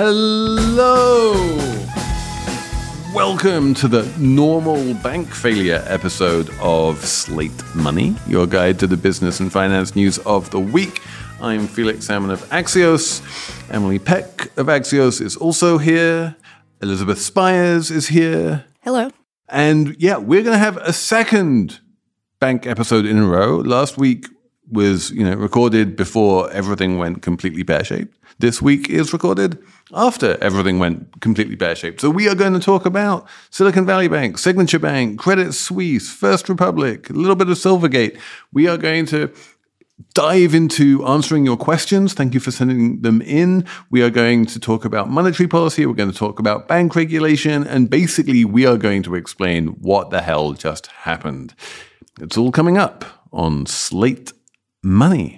Hello! Welcome to the normal bank failure episode of Slate Money, your guide to the business and finance news of the week. I'm Felix Salmon of Axios. Emily Peck of Axios is also here. Elizabeth Spiers is here. Hello. And yeah, we're going to have a second bank episode in a row. Last week was, you know, recorded before everything went completely pear-shaped. This week is recorded after everything went completely pear-shaped. So we are going to talk about Silicon Valley Bank, Signature Bank, Credit Suisse, First Republic, a little bit of Silvergate. We are going to dive into answering your questions. Thank you for sending them in. We are going to talk about monetary policy. We're going to talk about bank regulation. And basically, we are going to explain what the hell just happened. It's all coming up on Slate Money.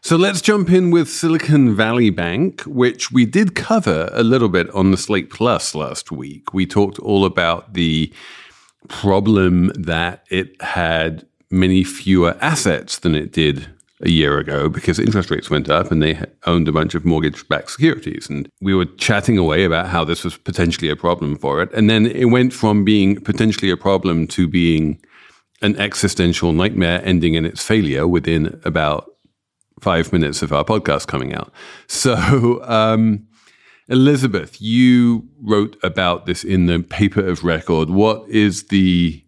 So let's jump in with Silicon Valley Bank, which we did cover a little bit on the Slate Plus last week. We talked all about the problem that it had many fewer assets than it did a year ago because interest rates went up and they owned a bunch of mortgage backed securities. And we were chatting away about how this was potentially a problem for it. And then it went from being potentially a problem to being an existential nightmare ending in its failure within about five minutes of our podcast coming out. So, um, Elizabeth, you wrote about this in the paper of record. What is the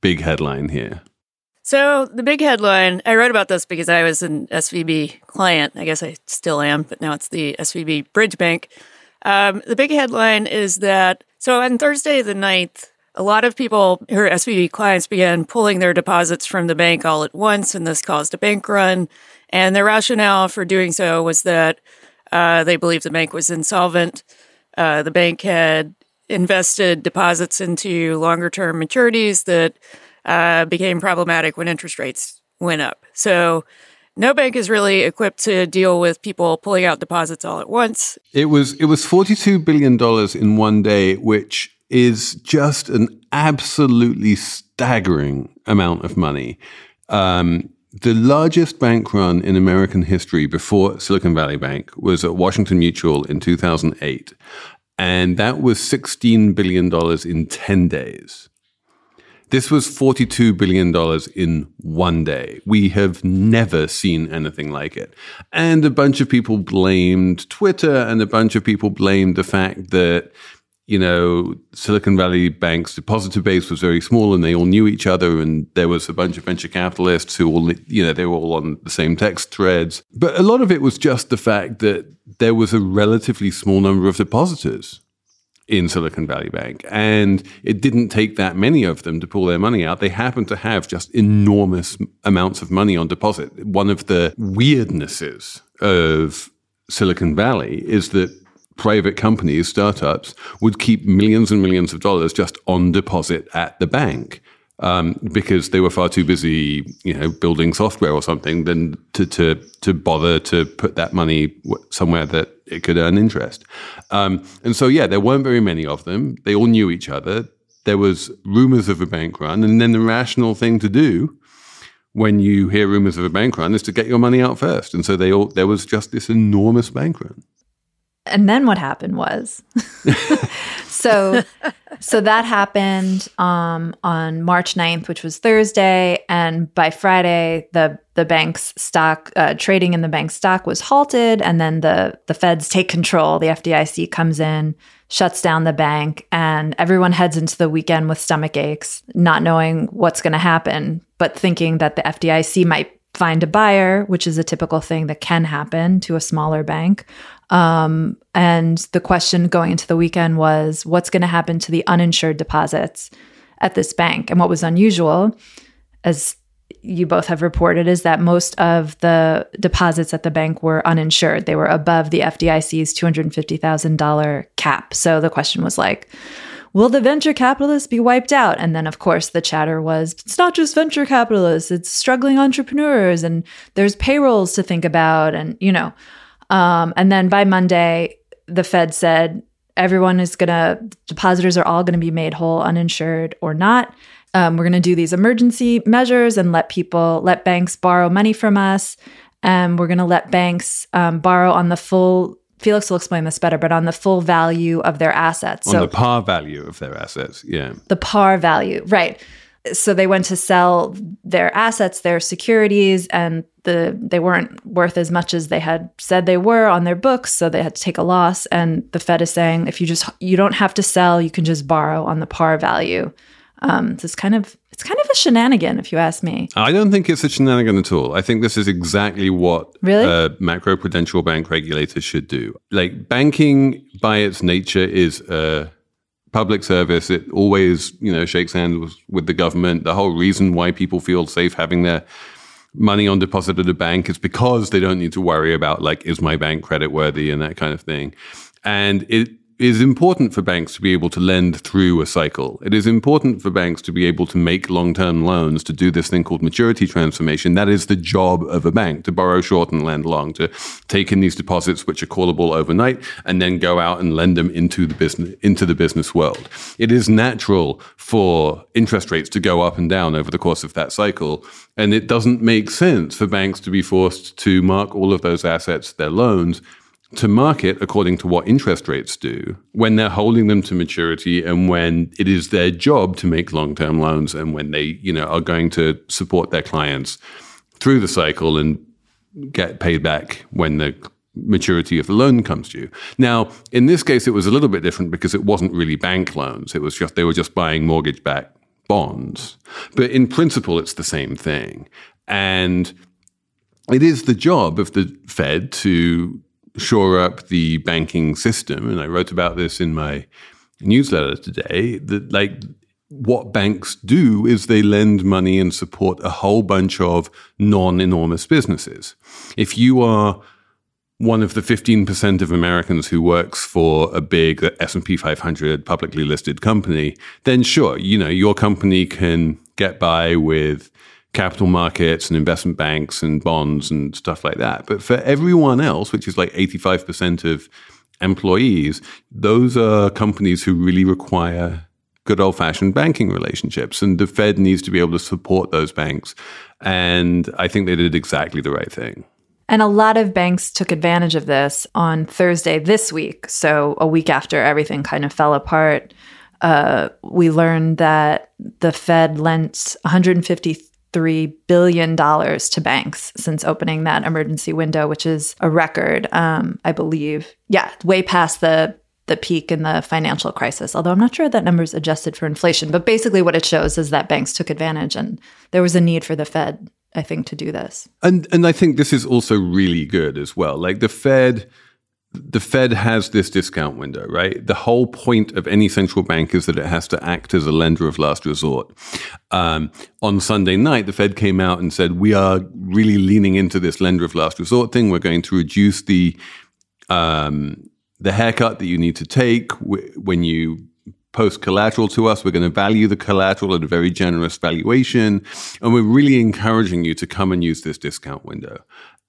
big headline here? So, the big headline, I wrote about this because I was an SVB client. I guess I still am, but now it's the SVB Bridge Bank. Um, the big headline is that, so on Thursday the 9th, a lot of people who are SVB clients began pulling their deposits from the bank all at once, and this caused a bank run. And the rationale for doing so was that uh, they believed the bank was insolvent. Uh, the bank had invested deposits into longer term maturities that uh, became problematic when interest rates went up. So, no bank is really equipped to deal with people pulling out deposits all at once. It was it was forty two billion dollars in one day, which is just an absolutely staggering amount of money. Um, the largest bank run in American history before Silicon Valley Bank was at Washington Mutual in 2008. And that was $16 billion in 10 days. This was $42 billion in one day. We have never seen anything like it. And a bunch of people blamed Twitter and a bunch of people blamed the fact that you know, Silicon Valley Bank's depositor base was very small and they all knew each other. And there was a bunch of venture capitalists who all, you know, they were all on the same text threads. But a lot of it was just the fact that there was a relatively small number of depositors in Silicon Valley Bank. And it didn't take that many of them to pull their money out. They happened to have just enormous amounts of money on deposit. One of the weirdnesses of Silicon Valley is that private companies, startups, would keep millions and millions of dollars just on deposit at the bank. Um, because they were far too busy, you know, building software or something, than to to to bother to put that money somewhere that it could earn interest. Um, and so, yeah, there weren't very many of them. They all knew each other. There was rumors of a bank run, and then the rational thing to do when you hear rumors of a bank run is to get your money out first. And so they all there was just this enormous bank run. And then what happened was so so that happened um, on March 9th, which was Thursday. And by Friday, the the bank's stock uh, trading in the bank's stock was halted. And then the, the feds take control. The FDIC comes in, shuts down the bank, and everyone heads into the weekend with stomach aches, not knowing what's going to happen, but thinking that the FDIC might find a buyer, which is a typical thing that can happen to a smaller bank. Um, and the question going into the weekend was what's going to happen to the uninsured deposits at this bank? And what was unusual, as you both have reported, is that most of the deposits at the bank were uninsured. They were above the FDIC's $250,000 cap. So the question was like, will the venture capitalists be wiped out? And then, of course, the chatter was it's not just venture capitalists, it's struggling entrepreneurs, and there's payrolls to think about. And, you know, um, and then by Monday, the Fed said everyone is going to, depositors are all going to be made whole, uninsured or not. Um, we're going to do these emergency measures and let people, let banks borrow money from us. And we're going to let banks um, borrow on the full Felix will explain this better, but on the full value of their assets. On so, the par value of their assets, yeah. The par value, right. So they went to sell their assets, their securities, and the they weren't worth as much as they had said they were on their books, so they had to take a loss. And the Fed is saying if you just you don't have to sell, you can just borrow on the par value. Um, so it's kind of it's kind of a shenanigan, if you ask me. I don't think it's a shenanigan at all. I think this is exactly what really? uh, macroprudential bank regulators should do. Like banking, by its nature, is a public service. It always, you know, shakes hands with the government. The whole reason why people feel safe having their money on deposit at a bank is because they don't need to worry about like, is my bank credit worthy and that kind of thing. And it is important for banks to be able to lend through a cycle. It is important for banks to be able to make long term loans to do this thing called maturity transformation. That is the job of a bank to borrow short and lend long, to take in these deposits which are callable overnight and then go out and lend them into the business into the business world. It is natural for interest rates to go up and down over the course of that cycle. And it doesn't make sense for banks to be forced to mark all of those assets, their loans, to market according to what interest rates do when they're holding them to maturity and when it is their job to make long-term loans and when they you know are going to support their clients through the cycle and get paid back when the maturity of the loan comes due. Now, in this case, it was a little bit different because it wasn't really bank loans. It was just they were just buying mortgage-backed bonds. But in principle, it's the same thing. And it is the job of the Fed to shore up the banking system, and I wrote about this in my newsletter today, that like what banks do is they lend money and support a whole bunch of non-enormous businesses. If you are one of the 15% of Americans who works for a big S&P 500 publicly listed company, then sure, you know, your company can get by with capital markets and investment banks and bonds and stuff like that. But for everyone else, which is like 85% of employees, those are companies who really require good old fashioned banking relationships. And the Fed needs to be able to support those banks. And I think they did exactly the right thing. And a lot of banks took advantage of this on Thursday this week. So, a week after everything kind of fell apart, uh, we learned that the Fed lent 150 $3 billion to banks since opening that emergency window, which is a record, um, I believe. Yeah, way past the the peak in the financial crisis, although I'm not sure that number's adjusted for inflation. But basically, what it shows is that banks took advantage and there was a need for the Fed, I think, to do this. And, and I think this is also really good as well. Like the Fed the Fed has this discount window, right? The whole point of any central bank is that it has to act as a lender of last resort. Um, on Sunday night, the Fed came out and said, We are really leaning into this lender of last resort thing. We're going to reduce the, um, the haircut that you need to take when you post collateral to us. We're going to value the collateral at a very generous valuation. And we're really encouraging you to come and use this discount window.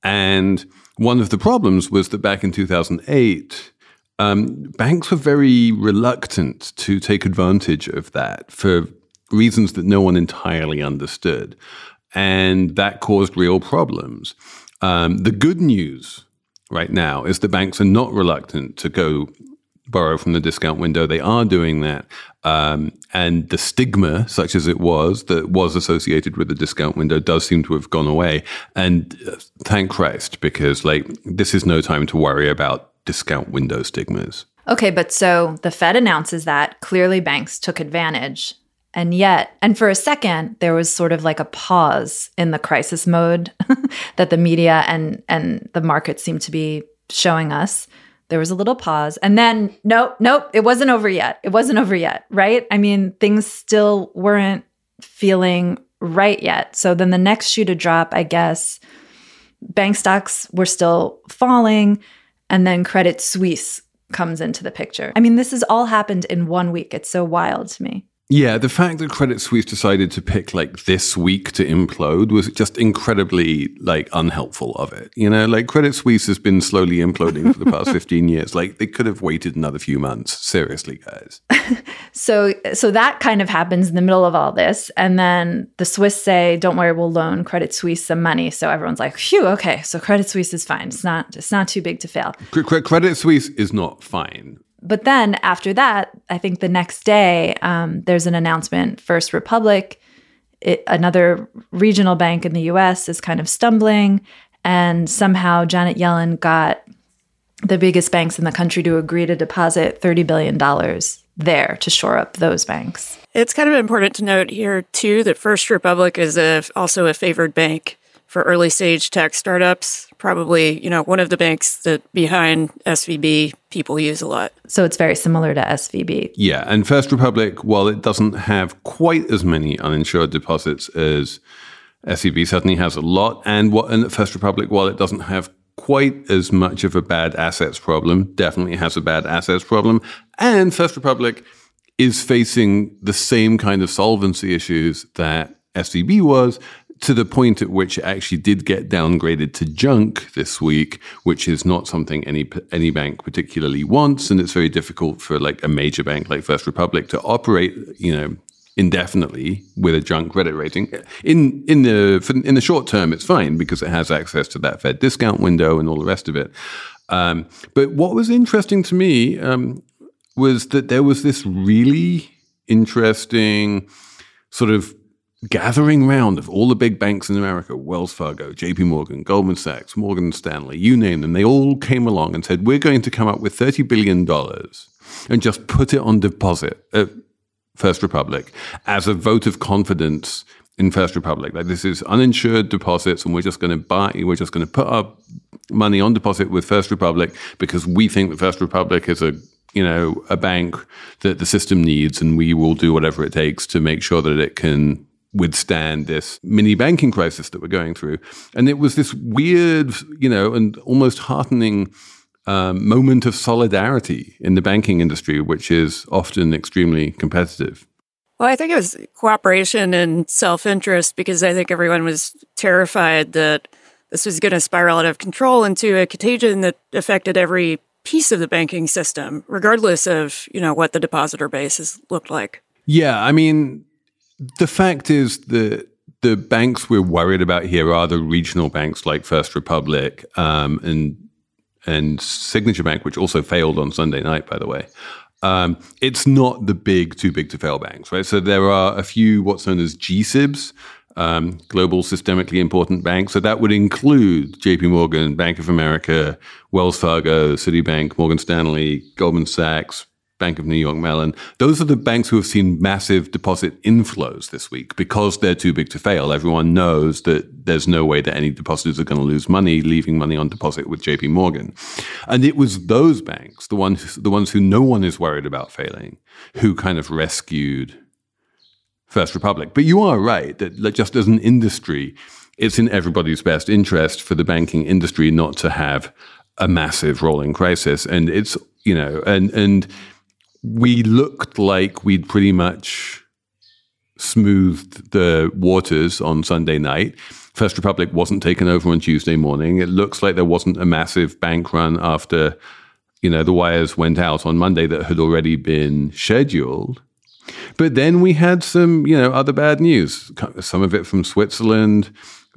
And one of the problems was that back in 2008, um, banks were very reluctant to take advantage of that for reasons that no one entirely understood. And that caused real problems. Um, the good news right now is that banks are not reluctant to go borrow from the discount window. They are doing that. Um, and the stigma, such as it was, that was associated with the discount window does seem to have gone away. And uh, thank Christ, because like this is no time to worry about discount window stigmas. Okay, but so the Fed announces that clearly banks took advantage. And yet, and for a second, there was sort of like a pause in the crisis mode that the media and and the market seemed to be showing us. There was a little pause. And then, nope, nope, it wasn't over yet. It wasn't over yet, right? I mean, things still weren't feeling right yet. So then the next shoe to drop, I guess, bank stocks were still falling. And then Credit Suisse comes into the picture. I mean, this has all happened in one week. It's so wild to me. Yeah, the fact that Credit Suisse decided to pick like this week to implode was just incredibly like unhelpful of it. You know, like Credit Suisse has been slowly imploding for the past 15 years. Like they could have waited another few months. Seriously, guys. so so that kind of happens in the middle of all this and then the Swiss say, "Don't worry, we'll loan Credit Suisse some money." So everyone's like, "Phew, okay. So Credit Suisse is fine. It's not it's not too big to fail." Credit Suisse is not fine but then after that, I think the next day, um, there's an announcement First Republic, it, another regional bank in the US, is kind of stumbling. And somehow Janet Yellen got the biggest banks in the country to agree to deposit $30 billion there to shore up those banks. It's kind of important to note here, too, that First Republic is a, also a favored bank for early stage tech startups. Probably, you know, one of the banks that behind SVB people use a lot. So it's very similar to SVB. Yeah, and First Republic, while it doesn't have quite as many uninsured deposits as SVB, certainly has a lot. And what and First Republic, while it doesn't have quite as much of a bad assets problem, definitely has a bad assets problem. And First Republic is facing the same kind of solvency issues that SVB was, to the point at which it actually did get downgraded to junk this week, which is not something any any bank particularly wants, and it's very difficult for like a major bank like First Republic to operate, you know, indefinitely with a junk credit rating. In in the in the short term, it's fine because it has access to that Fed discount window and all the rest of it. Um, but what was interesting to me um, was that there was this really interesting sort of gathering round of all the big banks in America, Wells Fargo, JP Morgan, Goldman Sachs, Morgan Stanley, you name them, they all came along and said, We're going to come up with $30 billion and just put it on deposit at First Republic as a vote of confidence in First Republic. Like this is uninsured deposits, and we're just going to buy, we're just going to put our money on deposit with First Republic because we think that First Republic is a you know a bank that the system needs, and we will do whatever it takes to make sure that it can withstand this mini banking crisis that we're going through. And it was this weird, you know, and almost heartening um, moment of solidarity in the banking industry, which is often extremely competitive. Well, I think it was cooperation and self interest because I think everyone was terrified that this was going to spiral out of control into a contagion that affected every piece of the banking system, regardless of you know what the depositor base has looked like. Yeah, I mean, the fact is that the banks we're worried about here are the regional banks like First Republic um, and and Signature Bank, which also failed on Sunday night, by the way. Um, it's not the big, too big to fail banks, right? So there are a few what's known as GSIBs, um, global systemically important banks. So that would include JP Morgan, Bank of America, Wells Fargo, Citibank, Morgan Stanley, Goldman Sachs, Bank of New York Mellon. Those are the banks who have seen massive deposit inflows this week because they're too big to fail. Everyone knows that there's no way that any depositors are going to lose money leaving money on deposit with JP Morgan. And it was those banks, the ones, the ones who no one is worried about failing, who kind of rescued First Republic. But you are right that just as an industry, it's in everybody's best interest for the banking industry not to have a massive rolling crisis. And it's, you know, and, and, we looked like we'd pretty much smoothed the waters on Sunday night. First Republic wasn't taken over on Tuesday morning. It looks like there wasn't a massive bank run after, you know, the wires went out on Monday that had already been scheduled. But then we had some, you know, other bad news. Some of it from Switzerland.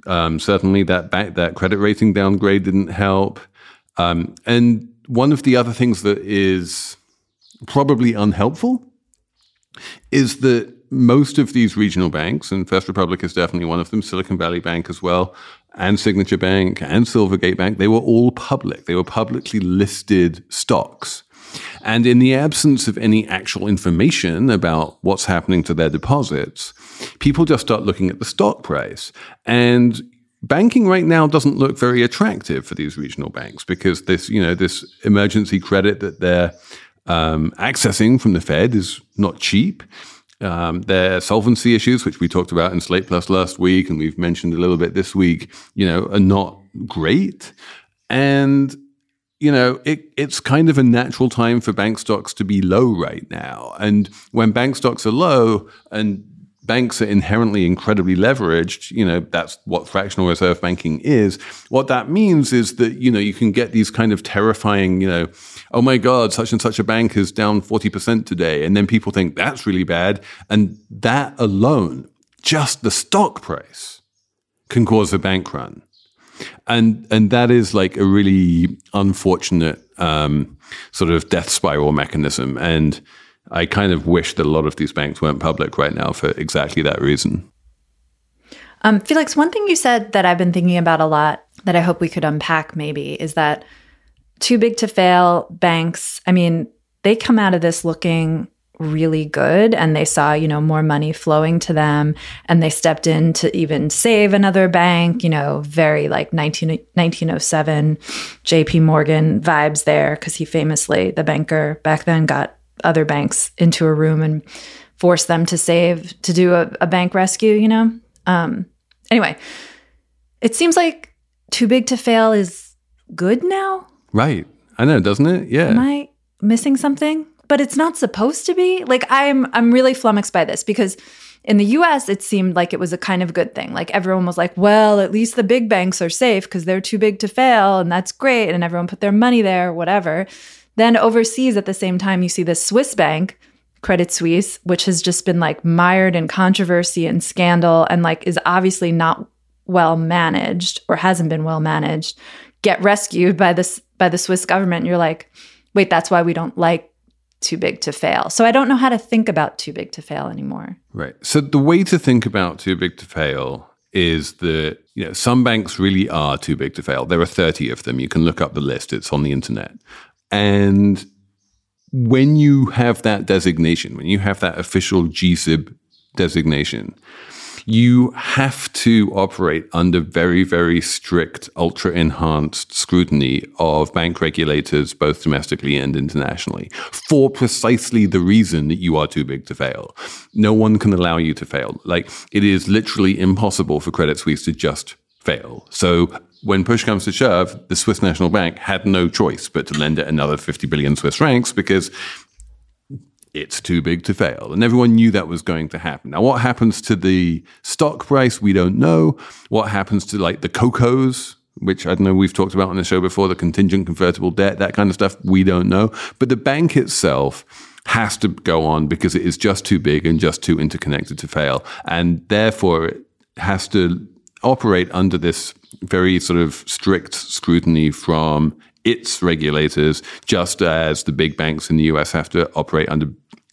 Um, certainly, that that credit rating downgrade didn't help. Um, and one of the other things that is probably unhelpful is that most of these regional banks, and First Republic is definitely one of them, Silicon Valley Bank as well, and Signature Bank and Silvergate Bank, they were all public. They were publicly listed stocks. And in the absence of any actual information about what's happening to their deposits, people just start looking at the stock price. And banking right now doesn't look very attractive for these regional banks because this, you know, this emergency credit that they're um, accessing from the Fed is not cheap. Um, their solvency issues, which we talked about in Slate Plus last week, and we've mentioned a little bit this week, you know, are not great. And you know, it, it's kind of a natural time for bank stocks to be low right now. And when bank stocks are low and banks are inherently incredibly leveraged, you know, that's what fractional reserve banking is. What that means is that, you know, you can get these kind of terrifying, you know, oh my God, such and such a bank is down 40% today. And then people think that's really bad. And that alone, just the stock price can cause a bank run. And, and that is like a really unfortunate um, sort of death spiral mechanism. And, I kind of wish that a lot of these banks weren't public right now for exactly that reason. Um, Felix, one thing you said that I've been thinking about a lot that I hope we could unpack maybe is that too big to fail banks, I mean, they come out of this looking really good and they saw you know more money flowing to them and they stepped in to even save another bank you know very like 19, 1907 jp morgan vibes there because he famously the banker back then got other banks into a room and force them to save to do a, a bank rescue you know um, anyway it seems like too big to fail is good now right i know doesn't it yeah am i missing something but it's not supposed to be like i'm i'm really flummoxed by this because in the US, it seemed like it was a kind of good thing. Like everyone was like, well, at least the big banks are safe because they're too big to fail, and that's great. And everyone put their money there, whatever. Then overseas at the same time, you see the Swiss bank, Credit Suisse, which has just been like mired in controversy and scandal and like is obviously not well managed or hasn't been well managed, get rescued by this by the Swiss government. You're like, wait, that's why we don't like too big to fail. So I don't know how to think about too big to fail anymore. Right. So the way to think about too big to fail is that you know some banks really are too big to fail. There are 30 of them. You can look up the list. It's on the internet. And when you have that designation, when you have that official GSIB designation, you have to operate under very, very strict, ultra enhanced scrutiny of bank regulators, both domestically and internationally, for precisely the reason that you are too big to fail. No one can allow you to fail. Like, it is literally impossible for Credit Suisse to just fail. So when push comes to shove, the Swiss National Bank had no choice but to lend it another 50 billion Swiss francs because it's too big to fail. And everyone knew that was going to happen. Now, what happens to the stock price? We don't know. What happens to like the COCOs, which I don't know we've talked about on the show before, the contingent convertible debt, that kind of stuff, we don't know. But the bank itself has to go on because it is just too big and just too interconnected to fail. And therefore, it has to operate under this very sort of strict scrutiny from its regulators, just as the big banks in the US have to operate under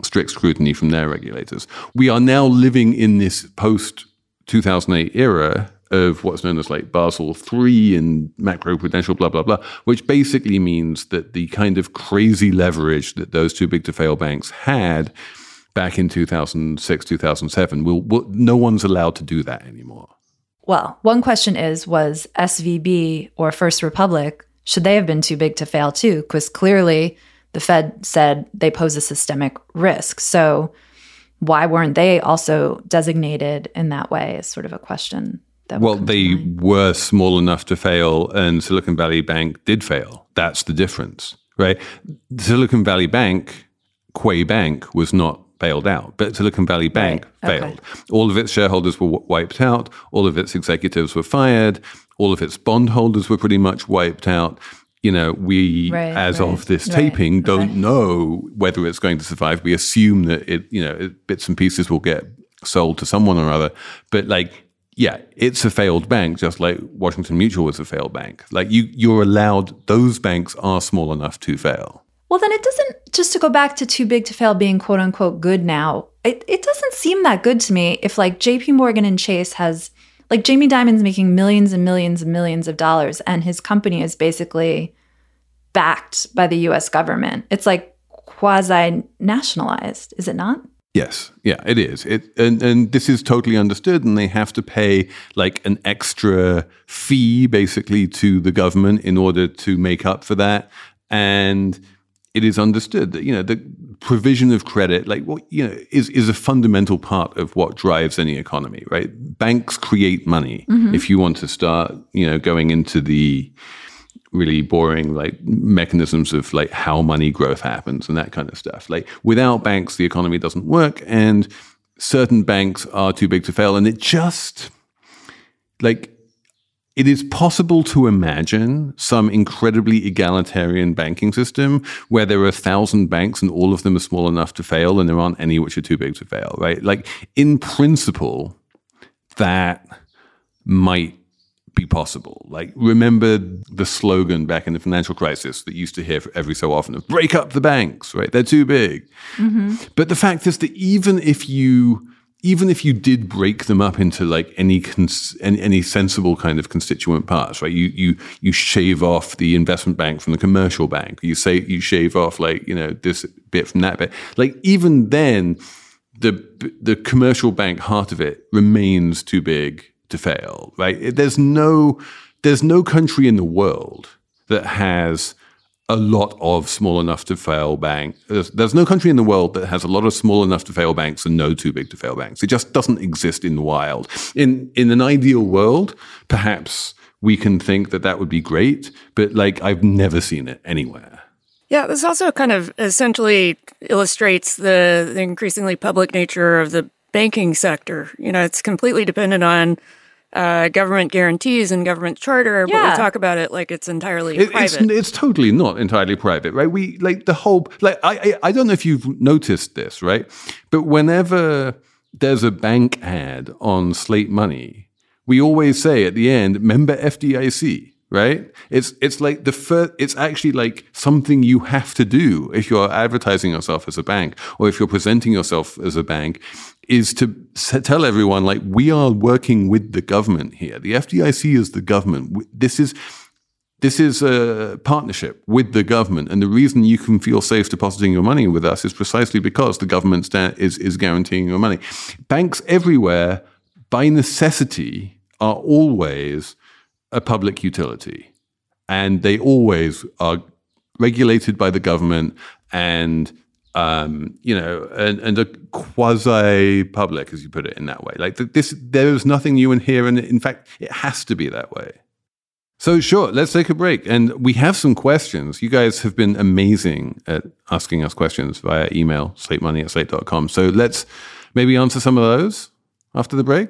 strict scrutiny from their regulators. We are now living in this post 2008 era of what's known as like Basel III and macroprudential blah, blah, blah, which basically means that the kind of crazy leverage that those too big to fail banks had back in 2006, 2007, will, will no one's allowed to do that anymore. Well, one question is was SVB or First Republic, should they have been too big to fail too? Because clearly the Fed said they pose a systemic risk. So why weren't they also designated in that way is sort of a question. That well, they were small enough to fail, and Silicon Valley Bank did fail. That's the difference, right? Silicon Valley Bank, Quay Bank, was not bailed out. But Silicon Valley Bank right. failed. Okay. All of its shareholders were w- wiped out. All of its executives were fired. All of its bondholders were pretty much wiped out. You know, we, right, as right, of this taping, don't know whether it's going to survive. We assume that it, you know, it, bits and pieces will get sold to someone or other. But like, yeah, it's a failed bank, just like Washington Mutual was a failed bank. Like you, you're allowed; those banks are small enough to fail. Well, then it doesn't, just to go back to too big to fail being quote unquote good now, it, it doesn't seem that good to me if like JP Morgan and Chase has, like Jamie Dimon's making millions and millions and millions of dollars and his company is basically backed by the US government. It's like quasi nationalized, is it not? Yes, yeah, it is. It and, and this is totally understood, and they have to pay like an extra fee basically to the government in order to make up for that. And it is understood that you know the provision of credit, like what you know, is is a fundamental part of what drives any economy, right? Banks create money. Mm-hmm. If you want to start, you know, going into the really boring like mechanisms of like how money growth happens and that kind of stuff. Like without banks, the economy doesn't work, and certain banks are too big to fail, and it just like it is possible to imagine some incredibly egalitarian banking system where there are a thousand banks and all of them are small enough to fail and there aren't any which are too big to fail, right? Like in principle, that might be possible. Like, remember the slogan back in the financial crisis that used to hear every so often of break up the banks, right? They're too big. Mm-hmm. But the fact is that even if you even if you did break them up into like any, cons- any, any sensible kind of constituent parts, right? You you you shave off the investment bank from the commercial bank. You say you shave off like you know this bit from that bit. Like even then, the the commercial bank heart of it remains too big to fail, right? There's no there's no country in the world that has a lot of small enough to fail banks. There's, there's, no country in the world that has a lot of small enough to fail banks and no too big to fail banks. It just doesn't exist in the wild. In in an ideal world, perhaps we can think that that would be great, but like I've never seen it anywhere. Yeah, this also kind of essentially illustrates the, the increasingly public nature of the banking sector. You know, it's completely dependent on uh, government guarantees and government charter, yeah. but we talk about it like it's entirely it, private. It's, it's, totally not entirely private, right? We like the whole like I, I I don't know if you've noticed this, right? But whenever there's a bank ad on Slate Money, we always say at the end, "Member FDIC." Right? It's it's like the first. It's actually like something you have to do if you're advertising yourself as a bank or if you're presenting yourself as a bank, is to tell everyone like we are working with the government here. The FDIC is the government. This is. This is a partnership with the government, and the reason you can feel safe depositing your money with us is precisely because the government is is guaranteeing your money. Banks everywhere, by necessity, are always a public utility, and they always are regulated by the government and um, you know, and, and a quasi public, as you put it in that way. Like this, there is nothing new in here, and in fact, it has to be that way. So, sure, let's take a break. And we have some questions. You guys have been amazing at asking us questions via email, slatemoney at slate.com. So, let's maybe answer some of those after the break.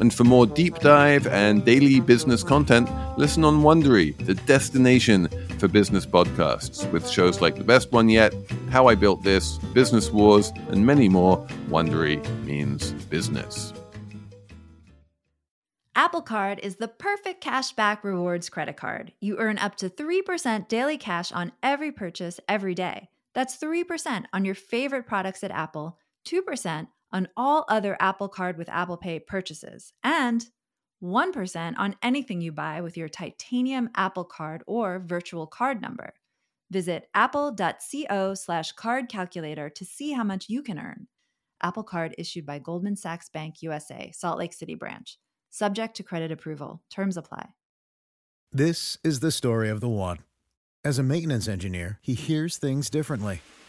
and for more deep dive and daily business content, listen on Wondery, the destination for business podcasts, with shows like The Best One Yet, How I Built This, Business Wars, and many more. Wondery means business. Apple Card is the perfect cashback rewards credit card. You earn up to 3% daily cash on every purchase every day. That's 3% on your favorite products at Apple, 2% on all other Apple Card with Apple Pay purchases, and 1% on anything you buy with your titanium Apple Card or virtual card number. Visit apple.co slash card calculator to see how much you can earn. Apple Card issued by Goldman Sachs Bank USA, Salt Lake City branch. Subject to credit approval. Terms apply. This is the story of the one. As a maintenance engineer, he hears things differently.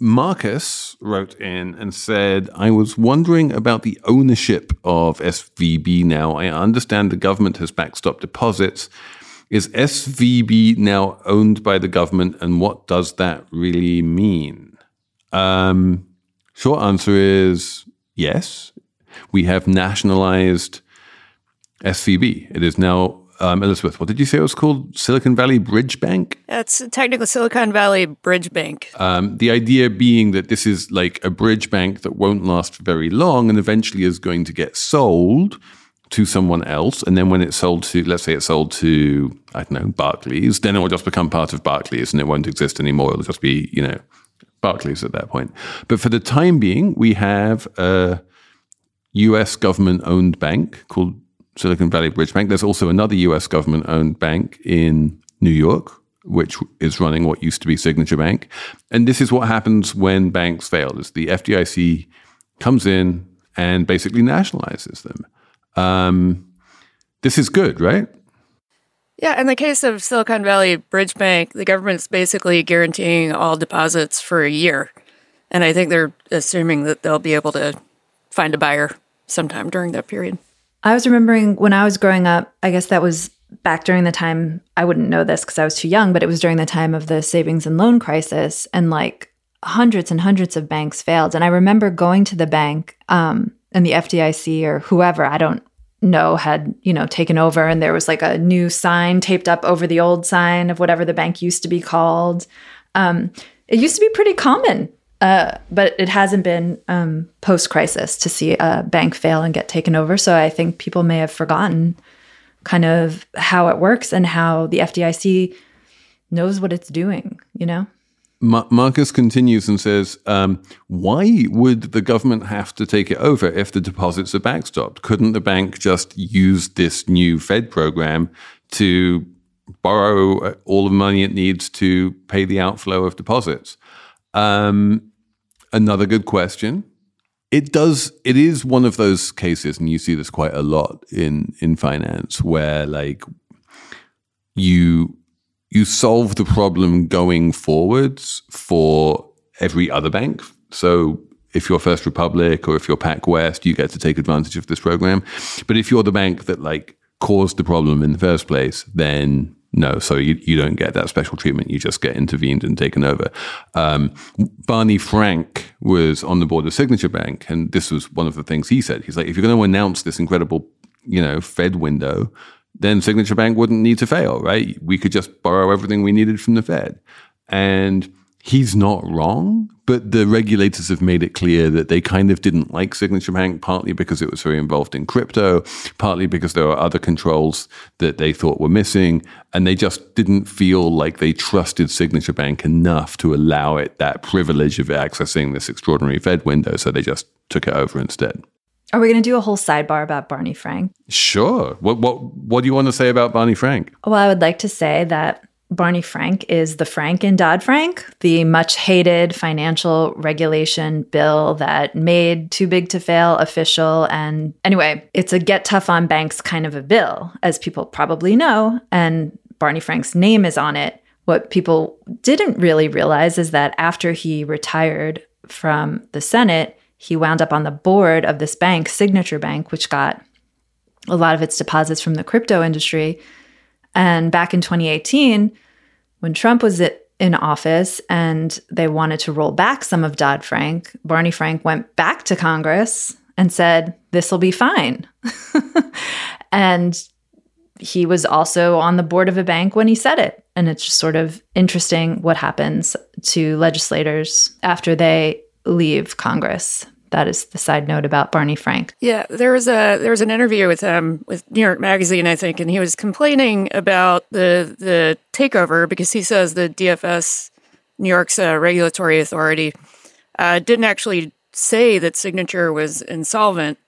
Marcus wrote in and said, I was wondering about the ownership of SVB now. I understand the government has backstopped deposits. Is SVB now owned by the government, and what does that really mean? Um, short answer is yes. We have nationalized SVB. It is now um, Elizabeth, what did you say it was called? Silicon Valley Bridge Bank? That's technically Silicon Valley Bridge Bank. Um, the idea being that this is like a bridge bank that won't last very long and eventually is going to get sold to someone else. And then when it's sold to, let's say it's sold to, I don't know, Barclays, then it will just become part of Barclays and it won't exist anymore. It'll just be, you know, Barclays at that point. But for the time being, we have a US government owned bank called Silicon Valley Bridge Bank. There's also another US government owned bank in New York, which is running what used to be Signature Bank. And this is what happens when banks fail is the FDIC comes in and basically nationalizes them. Um, this is good, right? Yeah, in the case of Silicon Valley Bridge Bank, the government's basically guaranteeing all deposits for a year. And I think they're assuming that they'll be able to find a buyer sometime during that period. I was remembering when I was growing up, I guess that was back during the time, I wouldn't know this because I was too young, but it was during the time of the savings and loan crisis. And like hundreds and hundreds of banks failed. And I remember going to the bank um, and the FDIC or whoever, I don't know, had, you know, taken over. And there was like a new sign taped up over the old sign of whatever the bank used to be called. Um, it used to be pretty common uh, but it hasn't been um, post crisis to see a bank fail and get taken over. So I think people may have forgotten kind of how it works and how the FDIC knows what it's doing, you know? Marcus continues and says, um, Why would the government have to take it over if the deposits are backstopped? Couldn't the bank just use this new Fed program to borrow all the money it needs to pay the outflow of deposits? Um, another good question. It does. It is one of those cases, and you see this quite a lot in in finance, where like you you solve the problem going forwards for every other bank. So if you're First Republic or if you're PacWest, you get to take advantage of this program. But if you're the bank that like caused the problem in the first place, then no, so you, you don't get that special treatment. You just get intervened and taken over. Um, Barney Frank was on the board of Signature Bank, and this was one of the things he said. He's like, if you're going to announce this incredible, you know, Fed window, then Signature Bank wouldn't need to fail, right? We could just borrow everything we needed from the Fed. And he's not wrong, but the regulators have made it clear that they kind of didn't like Signature Bank, partly because it was very involved in crypto, partly because there were other controls that they thought were missing, and they just didn't feel like they trusted Signature Bank enough to allow it that privilege of accessing this extraordinary Fed window, so they just took it over instead. Are we going to do a whole sidebar about Barney Frank? Sure. What what what do you want to say about Barney Frank? Well, I would like to say that Barney Frank is the Frank in Dodd Frank, the much hated financial regulation bill that made Too Big to Fail official. And anyway, it's a get tough on banks kind of a bill, as people probably know. And Barney Frank's name is on it. What people didn't really realize is that after he retired from the Senate, he wound up on the board of this bank, Signature Bank, which got a lot of its deposits from the crypto industry. And back in 2018, when Trump was in office and they wanted to roll back some of Dodd Frank, Barney Frank went back to Congress and said, This will be fine. and he was also on the board of a bank when he said it. And it's just sort of interesting what happens to legislators after they leave Congress that is the side note about Barney Frank. Yeah, there was a there was an interview with him with New York Magazine, I think, and he was complaining about the the takeover because he says the DFS, New York's uh, regulatory authority, uh, didn't actually say that Signature was insolvent.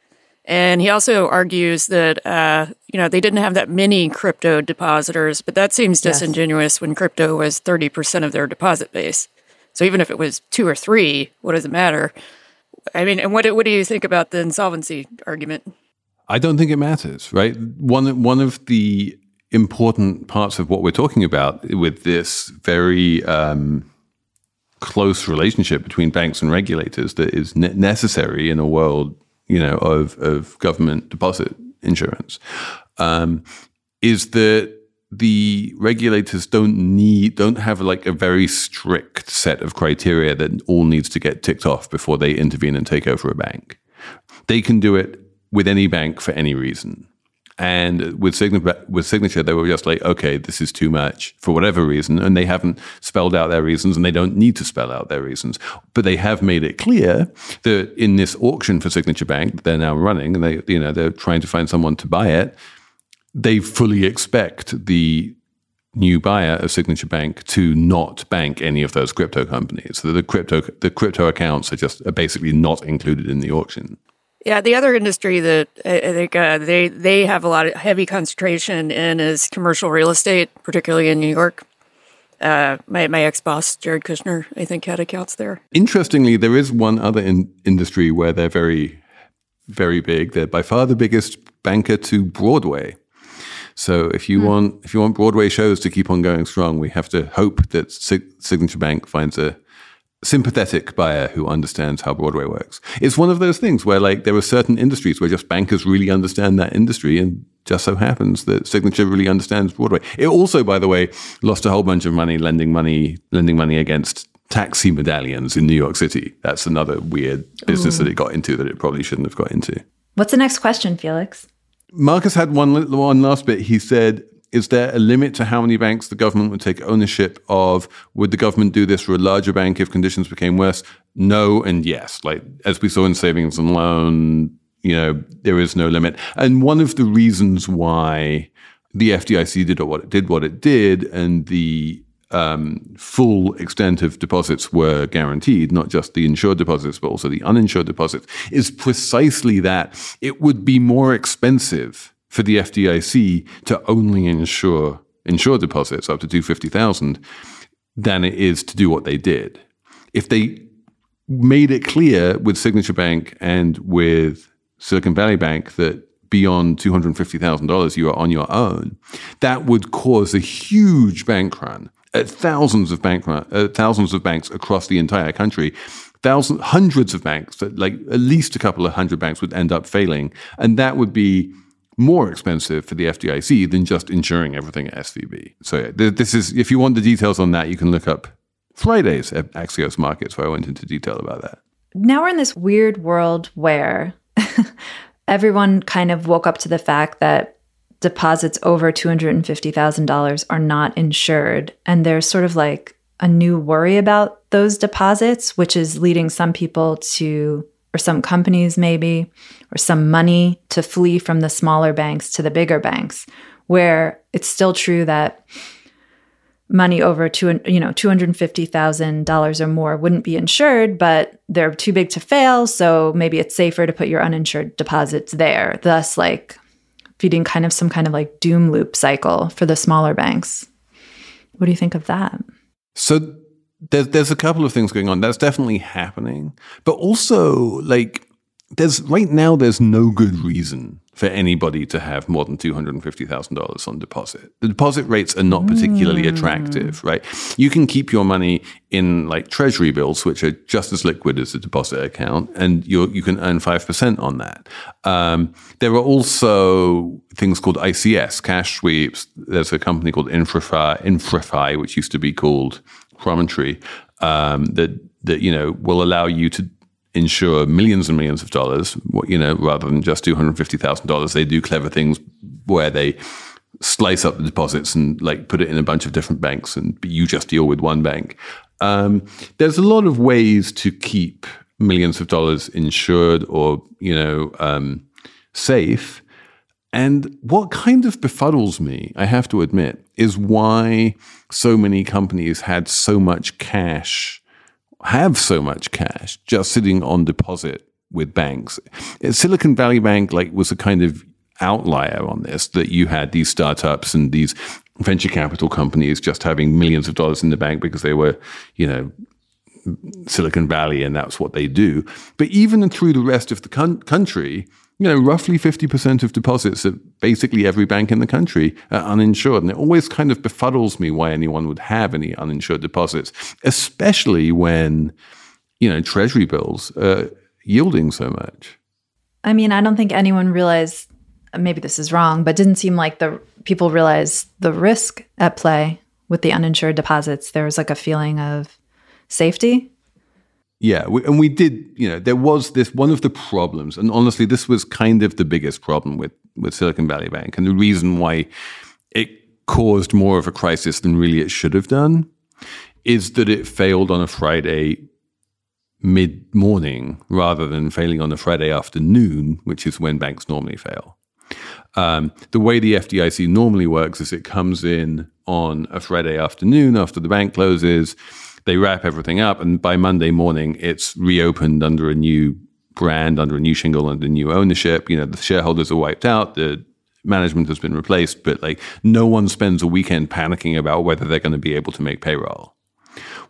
And he also argues that uh, you know they didn't have that many crypto depositors, but that seems disingenuous yes. when crypto was thirty percent of their deposit base. So even if it was two or three, what does it matter? I mean, and what what do you think about the insolvency argument? I don't think it matters, right? One one of the important parts of what we're talking about with this very um, close relationship between banks and regulators that is ne- necessary in a world, you know, of of government deposit insurance, um, is that the regulators don't need don't have like a very strict set of criteria that all needs to get ticked off before they intervene and take over a bank. They can do it with any bank for any reason. And with signature, with signature, they were just like, okay, this is too much for whatever reason, and they haven't spelled out their reasons, and they don't need to spell out their reasons. But they have made it clear that in this auction for Signature Bank, they're now running, and they, you know, they're trying to find someone to buy it they fully expect the new buyer of Signature Bank to not bank any of those crypto companies. So the crypto the crypto accounts are just are basically not included in the auction. Yeah, the other industry that I think uh, they they have a lot of heavy concentration in is commercial real estate, particularly in New York. Uh, my my ex boss Jared Kushner, I think, had accounts there. Interestingly, there is one other in- industry where they're very, very big. They're by far the biggest banker to Broadway. So if you mm. want if you want Broadway shows to keep on going strong, we have to hope that Sig- Signature Bank finds a sympathetic buyer who understands how Broadway works. It's one of those things where like there are certain industries where just bankers really understand that industry and just so happens that Signature really understands Broadway. It also, by the way, lost a whole bunch of money lending money lending money against taxi medallions in New York City. That's another weird business Ooh. that it got into that it probably shouldn't have got into. What's the next question, Felix? Marcus had one one last bit. He said, "Is there a limit to how many banks the government would take ownership of? Would the government do this for a larger bank if conditions became worse?" No and yes. Like as we saw in savings and loan, you know, there is no limit. And one of the reasons why the FDIC did what it did, what it did, and the um, full extent of deposits were guaranteed, not just the insured deposits, but also the uninsured deposits, is precisely that it would be more expensive for the FDIC to only insure insure deposits up to 250,000 than it is to do what they did. If they made it clear with Signature Bank and with Silicon Valley Bank that beyond $250,000 you are on your own, that would cause a huge bank run at thousands of bank uh, thousands of banks across the entire country thousands hundreds of banks like at least a couple of hundred banks would end up failing and that would be more expensive for the FDIC than just insuring everything at SVB. So this is if you want the details on that, you can look up Fridays at Axios Markets, where I went into detail about that. Now we're in this weird world where everyone kind of woke up to the fact that deposits over $250,000 are not insured. And there's sort of like a new worry about those deposits, which is leading some people to, or some companies maybe, or some money to flee from the smaller banks to the bigger banks, where it's still true that money over two, you know, $250,000 or more wouldn't be insured, but they're too big to fail. So maybe it's safer to put your uninsured deposits there. Thus, like feeding kind of some kind of like doom loop cycle for the smaller banks. What do you think of that? So there's there's a couple of things going on. That's definitely happening, but also like there's right now there's no good reason for anybody to have more than $250,000 on deposit. The deposit rates are not particularly mm. attractive, right? You can keep your money in like treasury bills, which are just as liquid as a deposit account, and you you can earn 5% on that. Um, there are also things called ICS, cash sweeps. There's a company called IntraFi, IntraFi which used to be called Promontory, um, that, that, you know, will allow you to insure millions and millions of dollars, you know, rather than just $250,000. They do clever things where they slice up the deposits and like put it in a bunch of different banks and you just deal with one bank. Um, there's a lot of ways to keep millions of dollars insured or you know um, safe. And what kind of befuddles me, I have to admit, is why so many companies had so much cash, have so much cash just sitting on deposit with banks. Silicon Valley Bank like was a kind of outlier on this that you had these startups and these venture capital companies just having millions of dollars in the bank because they were, you know, Silicon Valley and that's what they do. But even through the rest of the con- country, you know, roughly 50% of deposits at basically every bank in the country are uninsured. And it always kind of befuddles me why anyone would have any uninsured deposits, especially when, you know, treasury bills are yielding so much. I mean, I don't think anyone realized, maybe this is wrong, but didn't seem like the people realized the risk at play with the uninsured deposits. There was like a feeling of safety yeah, we, and we did. You know, there was this one of the problems, and honestly, this was kind of the biggest problem with with Silicon Valley Bank, and the reason why it caused more of a crisis than really it should have done is that it failed on a Friday mid morning rather than failing on a Friday afternoon, which is when banks normally fail. Um, the way the FDIC normally works is it comes in on a Friday afternoon after the bank closes they wrap everything up, and by Monday morning, it's reopened under a new brand, under a new shingle, under new ownership. You know, the shareholders are wiped out. The management has been replaced, but like no one spends a weekend panicking about whether they're going to be able to make payroll.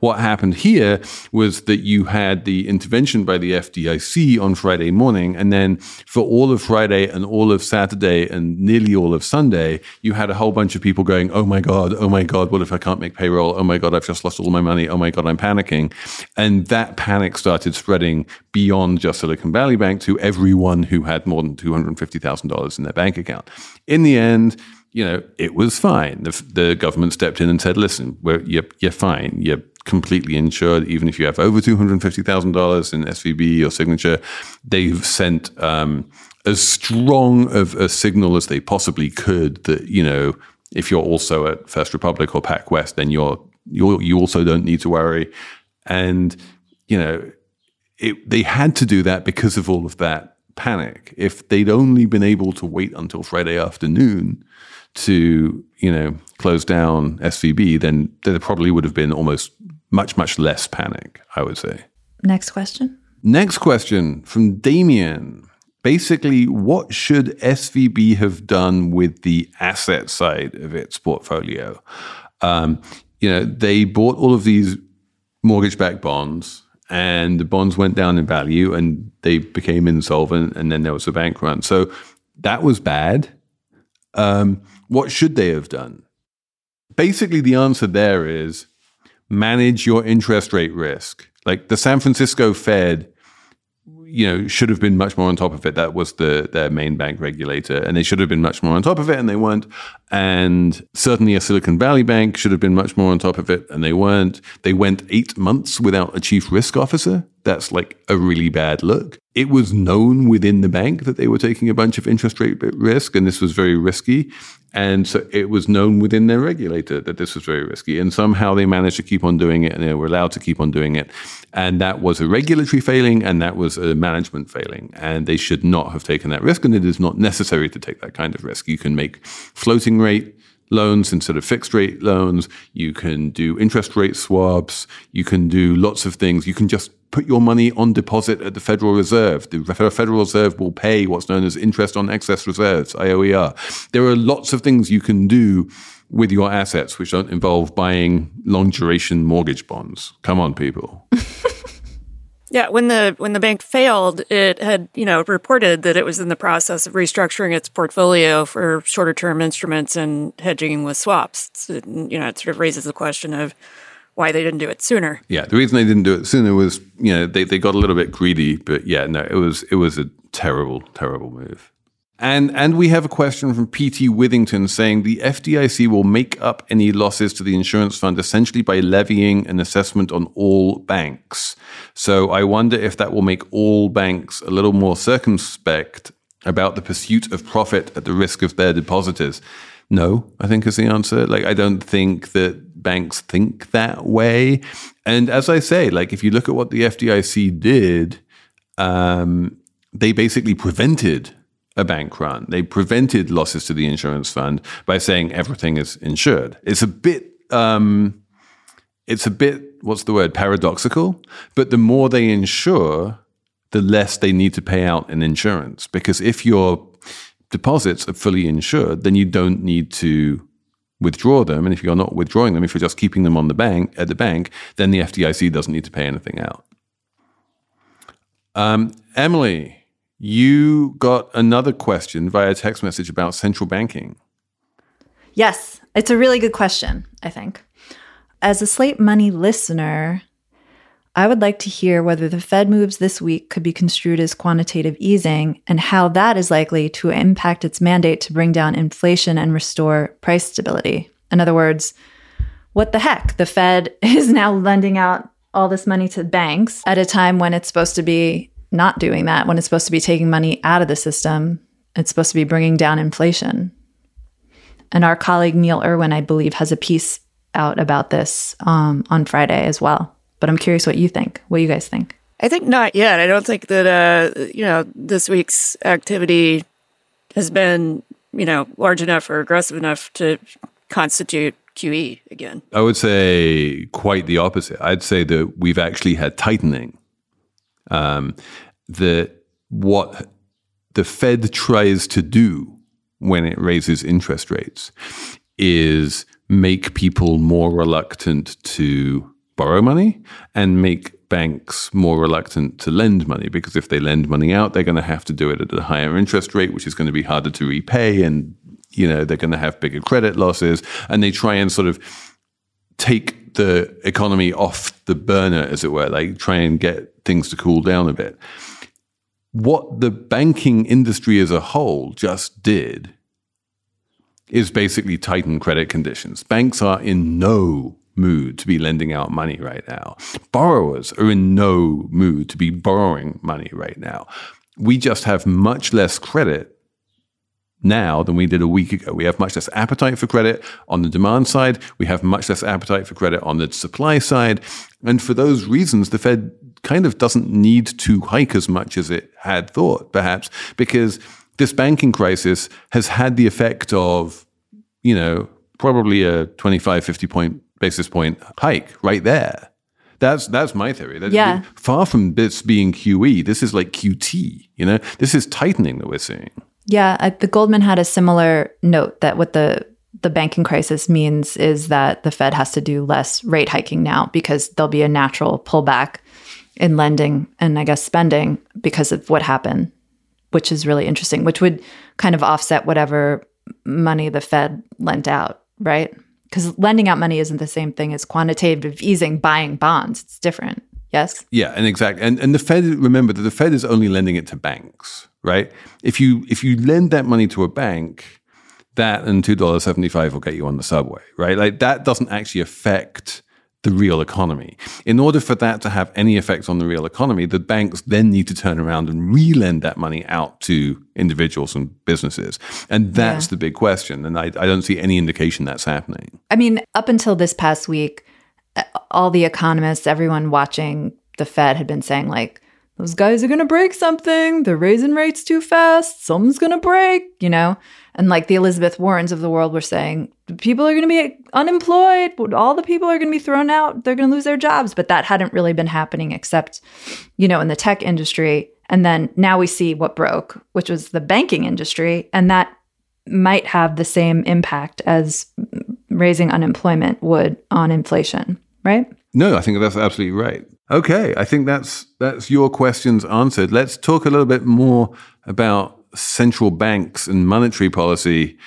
What happened here was that you had the intervention by the FDIC on Friday morning, and then for all of Friday and all of Saturday and nearly all of Sunday, you had a whole bunch of people going, "Oh my god, oh my god, what if I can't make payroll? Oh my god, I've just lost all my money. Oh my god, I'm panicking," and that panic started spreading beyond just Silicon Valley Bank to everyone who had more than two hundred fifty thousand dollars in their bank account. In the end you know, it was fine. The, the government stepped in and said, listen, you're, you're fine. You're completely insured, even if you have over $250,000 in SVB or signature. They've sent um, as strong of a signal as they possibly could that, you know, if you're also at First Republic or PacWest, then you're, you're you also don't need to worry. And, you know, it, they had to do that because of all of that panic. If they'd only been able to wait until Friday afternoon, to you know close down SVB, then there probably would have been almost much much less panic. I would say. Next question. Next question from Damien. Basically, what should SVB have done with the asset side of its portfolio? Um, you know, they bought all of these mortgage-backed bonds, and the bonds went down in value, and they became insolvent, and then there was a bank run. So that was bad. Um, what should they have done? Basically, the answer there is manage your interest rate risk. Like the San Francisco Fed, you know, should have been much more on top of it. That was the their main bank regulator, and they should have been much more on top of it, and they weren't. And certainly, a Silicon Valley bank should have been much more on top of it, and they weren't. They went eight months without a chief risk officer. That's like a really bad look. It was known within the bank that they were taking a bunch of interest rate risk, and this was very risky. And so it was known within their regulator that this was very risky. And somehow they managed to keep on doing it and they were allowed to keep on doing it. And that was a regulatory failing and that was a management failing. And they should not have taken that risk. And it is not necessary to take that kind of risk. You can make floating rate loans instead of fixed rate loans. You can do interest rate swaps. You can do lots of things. You can just put your money on deposit at the Federal Reserve. The Federal Reserve will pay what's known as interest on excess reserves, IOER. There are lots of things you can do with your assets which don't involve buying long duration mortgage bonds. Come on, people. Yeah, when the when the bank failed, it had you know reported that it was in the process of restructuring its portfolio for shorter term instruments and hedging with swaps. So, you know, it sort of raises the question of why they didn't do it sooner. Yeah, the reason they didn't do it sooner was you know they, they got a little bit greedy, but yeah, no, it was it was a terrible terrible move. And and we have a question from PT Withington saying the FDIC will make up any losses to the insurance fund essentially by levying an assessment on all banks. So I wonder if that will make all banks a little more circumspect about the pursuit of profit at the risk of their depositors. No, I think is the answer. Like, I don't think that banks think that way. And as I say, like, if you look at what the FDIC did, um, they basically prevented a bank run. They prevented losses to the insurance fund by saying everything is insured. It's a bit, um, it's a bit, what's the word, paradoxical. But the more they insure, the less they need to pay out in insurance. Because if your deposits are fully insured, then you don't need to withdraw them. And if you're not withdrawing them, if you're just keeping them on the bank at the bank, then the FDIC doesn't need to pay anything out. Um, Emily, you got another question via text message about central banking. Yes, it's a really good question, I think. As a Slate Money listener, I would like to hear whether the Fed moves this week could be construed as quantitative easing and how that is likely to impact its mandate to bring down inflation and restore price stability. In other words, what the heck? The Fed is now lending out all this money to banks at a time when it's supposed to be not doing that, when it's supposed to be taking money out of the system. It's supposed to be bringing down inflation. And our colleague Neil Irwin, I believe, has a piece out about this um, on Friday as well. But I'm curious what you think. What you guys think? I think not yet. I don't think that uh, you know this week's activity has been you know large enough or aggressive enough to constitute QE again. I would say quite the opposite. I'd say that we've actually had tightening. Um, the what the Fed tries to do when it raises interest rates is make people more reluctant to borrow money and make banks more reluctant to lend money because if they lend money out, they're going to have to do it at a higher interest rate, which is going to be harder to repay. And, you know, they're going to have bigger credit losses. And they try and sort of take the economy off the burner, as it were, like try and get things to cool down a bit. What the banking industry as a whole just did is basically tighten credit conditions. Banks are in no mood to be lending out money right now. Borrowers are in no mood to be borrowing money right now. We just have much less credit now than we did a week ago. We have much less appetite for credit on the demand side. We have much less appetite for credit on the supply side. And for those reasons, the Fed kind of doesn't need to hike as much as it had thought, perhaps, because this banking crisis has had the effect of, you know, probably a 25, 50 point basis point hike right there. That's that's my theory. That yeah. Far from this being QE, this is like QT. You know, this is tightening that we're seeing. Yeah, uh, the Goldman had a similar note that what the the banking crisis means is that the Fed has to do less rate hiking now because there'll be a natural pullback in lending and I guess spending because of what happened, which is really interesting, which would kind of offset whatever money the Fed lent out, right? because lending out money isn't the same thing as quantitative easing buying bonds. It's different. Yes. Yeah, and exactly. And and the Fed remember that the Fed is only lending it to banks, right? If you if you lend that money to a bank, that and two dollars seventy five will get you on the subway, right? Like that doesn't actually affect the real economy. In order for that to have any effect on the real economy, the banks then need to turn around and re-lend that money out to individuals and businesses. And that's yeah. the big question. And I, I don't see any indication that's happening. I mean, up until this past week, uh, all the economists, everyone watching the Fed had been saying, like, those guys are going to break something. They're raising rates too fast. Something's going to break, you know? And like the Elizabeth Warrens of the world were saying, people are going to be unemployed. All the people are going to be thrown out. They're going to lose their jobs. But that hadn't really been happening except, you know, in the tech industry. And then now we see what broke, which was the banking industry. And that might have the same impact as raising unemployment would on inflation, right? No, I think that's absolutely right. Okay, I think that's that's your questions answered. Let's talk a little bit more about central banks and monetary policy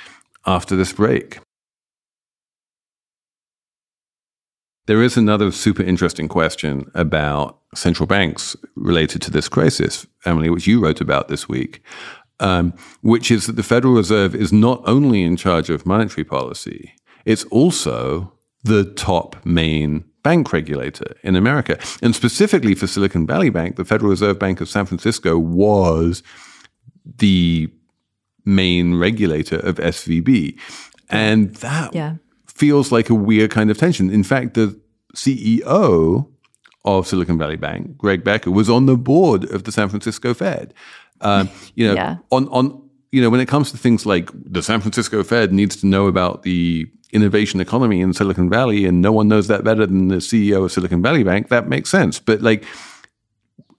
after this break. There is another super interesting question about central banks related to this crisis, Emily, which you wrote about this week, um, which is that the Federal Reserve is not only in charge of monetary policy, it's also the top main bank regulator in America. And specifically for Silicon Valley Bank, the Federal Reserve Bank of San Francisco was the main regulator of SVB. And that Yeah. feels like a weird kind of tension. In fact, the CEO of Silicon Valley Bank, Greg Becker, was on the board of the San Francisco Fed. Um, you know, Yeah. on on you know when it comes to things like the San Francisco Fed needs to know about the innovation economy in Silicon Valley, and no one knows that better than the CEO of Silicon Valley Bank. That makes sense, but like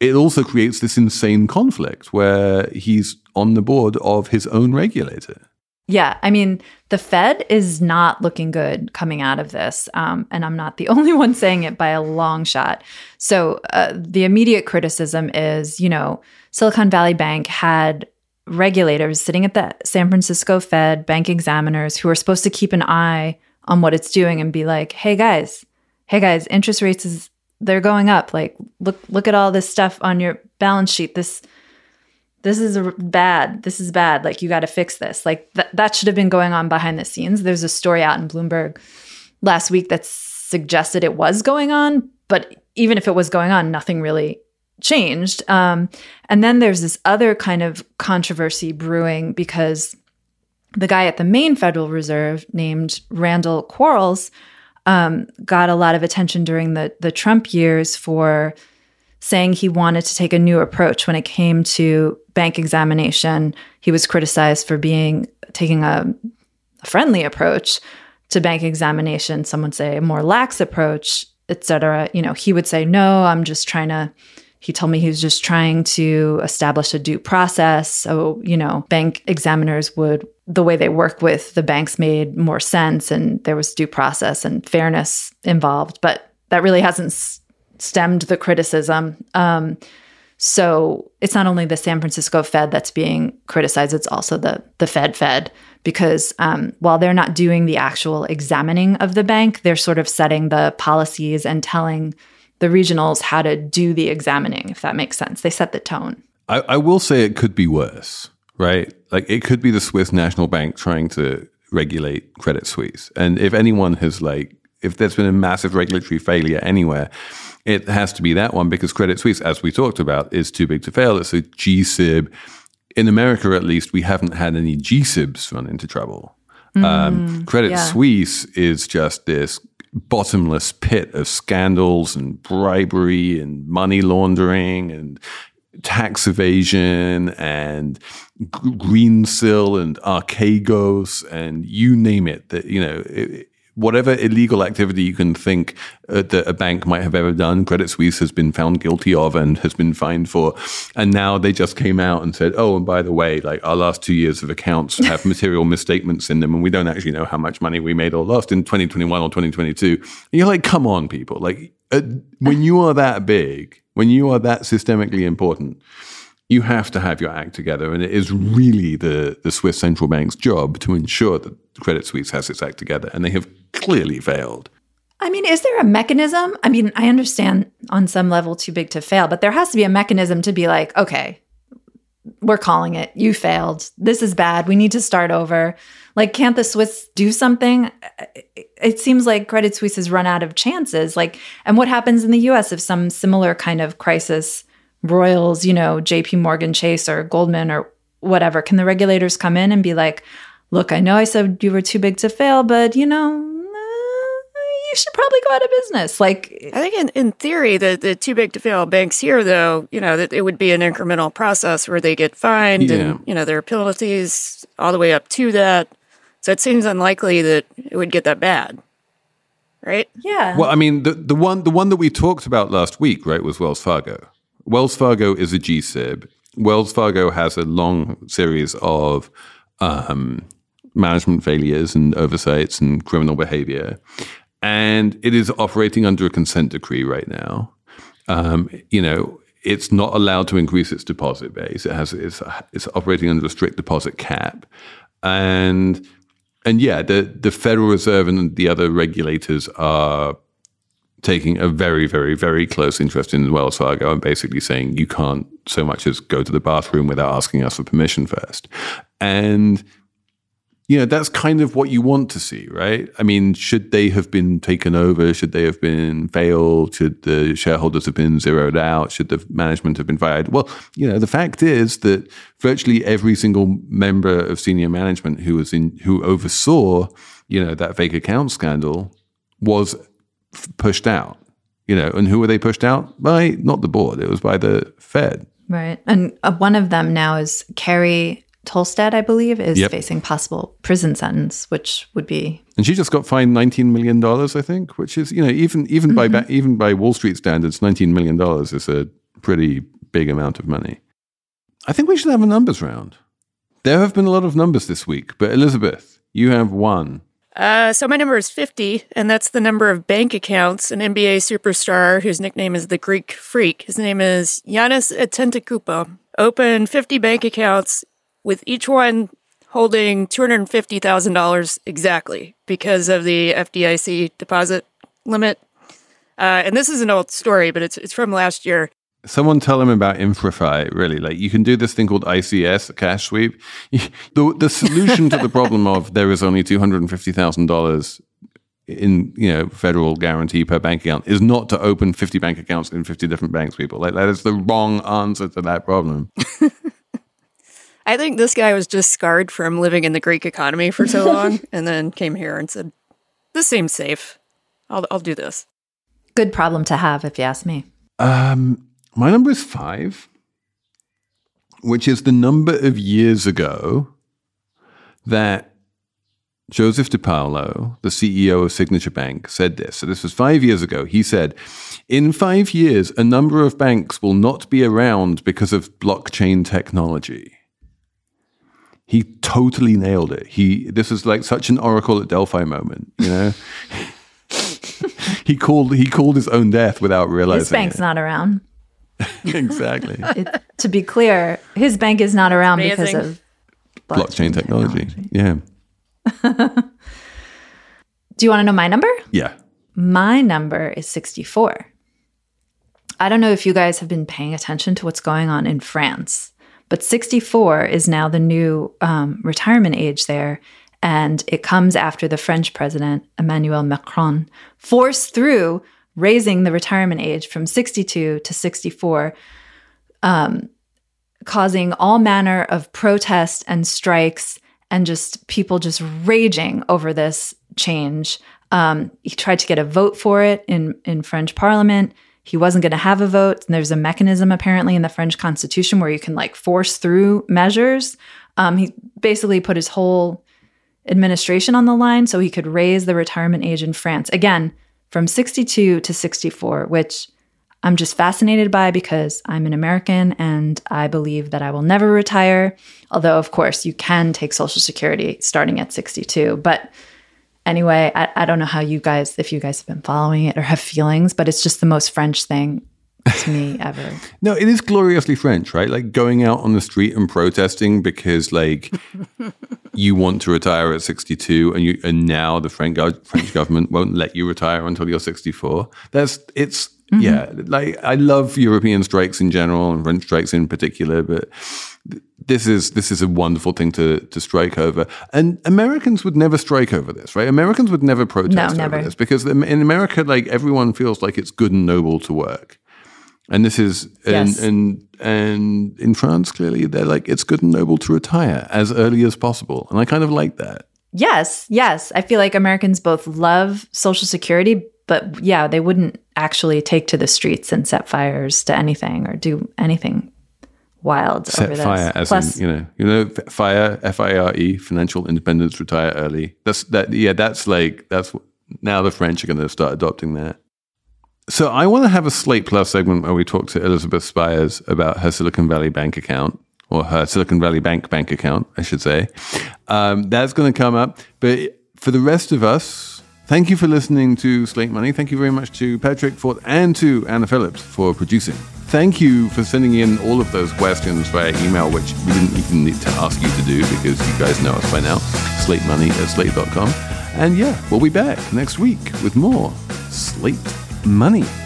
it also creates this insane conflict where he's on the board of his own regulator. Yeah, I mean, the Fed is not looking good coming out of this. Um, and I'm not the only one saying it by a long shot. So, uh, the immediate criticism is you know, Silicon Valley Bank had regulators sitting at the San Francisco Fed, bank examiners who are supposed to keep an eye on what it's doing and be like, hey guys, hey guys, interest rates is they're going up. Like, look, look at all this stuff on your balance sheet. This this is bad. This is bad. Like you got to fix this. Like th- that should have been going on behind the scenes. There's a story out in Bloomberg last week that suggested it was going on, but even if it was going on, nothing really changed. Um, and then there's this other kind of controversy brewing because the guy at the main Federal Reserve named Randall Quarles um, got a lot of attention during the the Trump years for saying he wanted to take a new approach when it came to bank examination. He was criticized for being taking a, a friendly approach to bank examination. Some would say a more lax approach, etc. You know, he would say, "No, I'm just trying to." He told me he was just trying to establish a due process. So, you know, bank examiners would, the way they work with the banks made more sense and there was due process and fairness involved. But that really hasn't s- stemmed the criticism. Um, so it's not only the San Francisco Fed that's being criticized; it's also the the Fed Fed because um, while they're not doing the actual examining of the bank, they're sort of setting the policies and telling the regionals how to do the examining. If that makes sense, they set the tone. I, I will say it could be worse, right? Like it could be the Swiss National Bank trying to regulate Credit Suisse. And if anyone has like, if there's been a massive regulatory failure anywhere, it has to be that one because Credit Suisse, as we talked about, is too big to fail. It's a GSIB. In America, at least, we haven't had any GSIBs run into trouble. um, Credit yeah. Suisse is just this bottomless pit of scandals and bribery and money laundering and tax evasion and G- Greensill and Archegos and you name it. That you know. It, Whatever illegal activity you can think uh, that a bank might have ever done, Credit Suisse has been found guilty of and has been fined for. And now they just came out and said, "Oh, and by the way, like our last two years of accounts have material misstatements in them, and we don't actually know how much money we made or lost in 2021 or 2022." And you're like, "Come on, people! Like, uh, when you are that big, when you are that systemically important." You have to have your act together. And it is really the, the Swiss central bank's job to ensure that Credit Suisse has its act together. And they have clearly failed. I mean, is there a mechanism? I mean, I understand on some level too big to fail, but there has to be a mechanism to be like, okay, we're calling it. You failed. This is bad. We need to start over. Like, can't the Swiss do something? It seems like Credit Suisse has run out of chances. Like, and what happens in the US if some similar kind of crisis royals, you know, JP Morgan Chase or Goldman or whatever? Can the regulators come in and be like, look, I know I said you were too big to fail, but, you know, uh, you should probably go out of business. Like, I think in, in theory, the, the too big to fail banks here, though, you know, that it would be an incremental process where they get fined Yeah. and, you know, there are penalties all the way up to that. So it seems unlikely that it would get that bad. Right? yeah. Well, I mean, the, the one the one that we talked about last week, right, was Wells Fargo. Wells Fargo is a GSIB. Wells Fargo has a long series of um, management failures and oversights and criminal behavior, and it is operating under a consent decree right now. Um, you know, it's not allowed to increase its deposit base. It has it's, it's operating under a strict deposit cap, and and yeah, the the Federal Reserve and the other regulators are taking a very, very, very close interest in Wells Fargo and basically saying you can't so much as go to the bathroom without asking us for permission first. And you know, that's kind of what you want to see, right? I mean, should they have been taken over? Should they have been failed? Should the shareholders have been zeroed out? Should the management have been fired? Well, you know, the fact is that virtually every single member of senior management who was in, who oversaw, you know, that fake account scandal was pushed out, you know, and who were they pushed out by? Not the board. It was by the Fed. Right. And uh, one of them now is Carrie Tolstedt, I believe, is Yep. facing possible prison sentence, which would be And she just got fined nineteen million dollars, I think, which is you know even even by ba- even by Wall Street standards, nineteen million dollars is a pretty big amount of money. I think we should have a numbers round. There have been a lot of numbers this week, but Elizabeth, you have one. Uh, so my number is 50, and that's the number of bank accounts an NBA superstar whose nickname is the Greek Freak. His name is Giannis Antetokounmpo. Opened 50 bank accounts, with each one holding $250,000 exactly because of the FDIC deposit limit. Uh, and this is an old story, but it's it's from last year. Someone tell him about IntraFi, really. Like, you can do this thing called ICS, a cash sweep. The, the solution to the problem of there is only $250,000 in, you know, federal guarantee per bank account is not to open 50 bank accounts in 50 different banks, people. Like, that is the wrong answer to that problem. I think this guy was just scarred from living in the Greek economy for so long, and then came here and said, "This seems safe. I'll I'll do this." good problem to have, if you ask me. Um, my number is five, which is the number of years ago that Joseph DiPaolo, the CEO of Signature Bank, said this. So this was five years ago. He said, In five years, a number of banks will not be around because of blockchain technology. He totally nailed it. He this is like such an Oracle at Delphi moment, you know? he called he called his own death without realizing His bank's it. not around. exactly. It, to be clear, his bank is not around because of blockchain technology. Yeah. Do you want to know my number? Yeah. My number is 64. I don't know if you guys have been paying attention to what's going on in France, but 64 is now the new um, retirement age there. And it comes after the French president, Emmanuel Macron, forced through raising the retirement age from 62 to 64, um, causing all manner of protests and strikes and just people just raging over this change. Um, he tried to get a vote for it in, in French parliament. He wasn't going to have a vote. And there's a mechanism apparently in the French constitution where you can like force through measures. Um, he basically put his whole administration on the line so he could raise the retirement age in France again from 62 to 64, which I'm just fascinated by because I'm an American and I believe that I will never retire. Although, of course, you can take Social Security starting at 62. But anyway, I, I don't know how you guys, if you guys have been following it or have feelings, but it's just the most French thing to me ever. No, it is gloriously French, right? Like going out on the street and protesting because like you want to retire at 62 and you and now the French French government won't let you retire until you're 64. That's it's mm-hmm. yeah, like I love European strikes in general and French strikes in particular, but this is this is a wonderful thing to to strike over. And Americans would never strike over this, right? Americans would never protest over never. this because in America like everyone feels like it's good and noble to work. And this is and Yes. and and in France, clearly they're like it's good and noble to retire as early as possible, and I kind of like that. Yes, yes. I feel like Americans both love Social Security, but yeah, they wouldn't actually take to the streets and set fires to anything or do anything wild Set over this. fire as Plus, in you know you know fire F I R E financial independence retire early. That's that yeah that's like that's now the French are going to start adopting that. So I want to have a Slate Plus segment where we talk to Elizabeth Spiers about her Silicon Valley bank account or her Silicon Valley Bank bank account, I should say. Um, that's going to come up. But for the rest of us, thank you for listening to Slate Money. Thank you very much to Patrick Fort and to Anna Phillips for producing. Thank you for sending in all of those questions via email, which we didn't even need to ask you to do because you guys know us by now. Slate Money at slate.com. And yeah, we'll be back next week with more Slate Money.